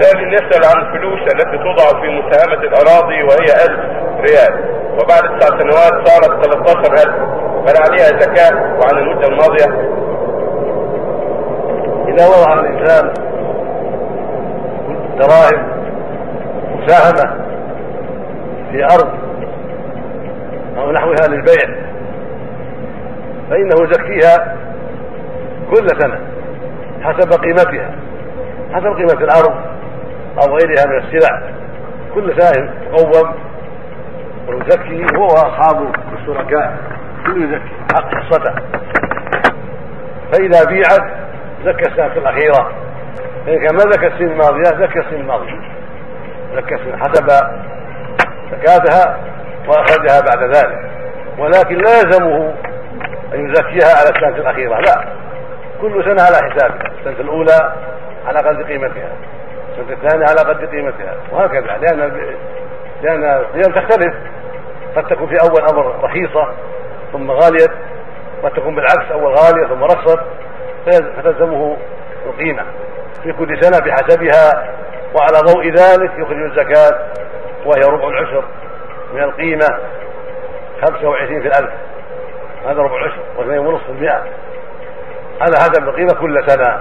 سائل يسأل عن الفلوس التي توضع في مساهمة الأراضي وهي ألف ريال. وبعد تسع سنوات صارت 13000 هل عليها زكاة وعن المدة الماضية؟ إذا وضع الإنسان دراهم مساهمة في أرض أو نحوها للبيع فإنه يزكيها كل سنة حسب قيمتها. حسب قيمة الأرض. أو غيرها من السلع كل سنة يقوم ويزكي هو وأصحابه الشركاء. كل يزكي حق حصته فإذا بيعت زكى السنة الأخيرة. فإن كان ما زكى السنة الماضية زكى السنة الماضية. زكى السنة حسب زكاتها وأخرجها بعد ذلك. ولكن لا يلزمه أن يزكيها على السنة الأخيرة لا. كل سنة على حسابها السنة الأولى على قدر قيمتها. الثانية على قدر قيمتها. وهكذا. لأن لأن القيم تختلف. قد تكون في أول أمر رخيصة ثم غالية. قد تكون بالعكس أول غالية ثم رخصت. فتلزمه القيمة. في كل سنة بحسبها. وعلى ضوء ذلك يخرج الزكاة وهي ربع العشر من خمسة وعشرين في الألف. هذا ربع العشر واثنين ونصف في المئة. على حسب القيمة كل سنة.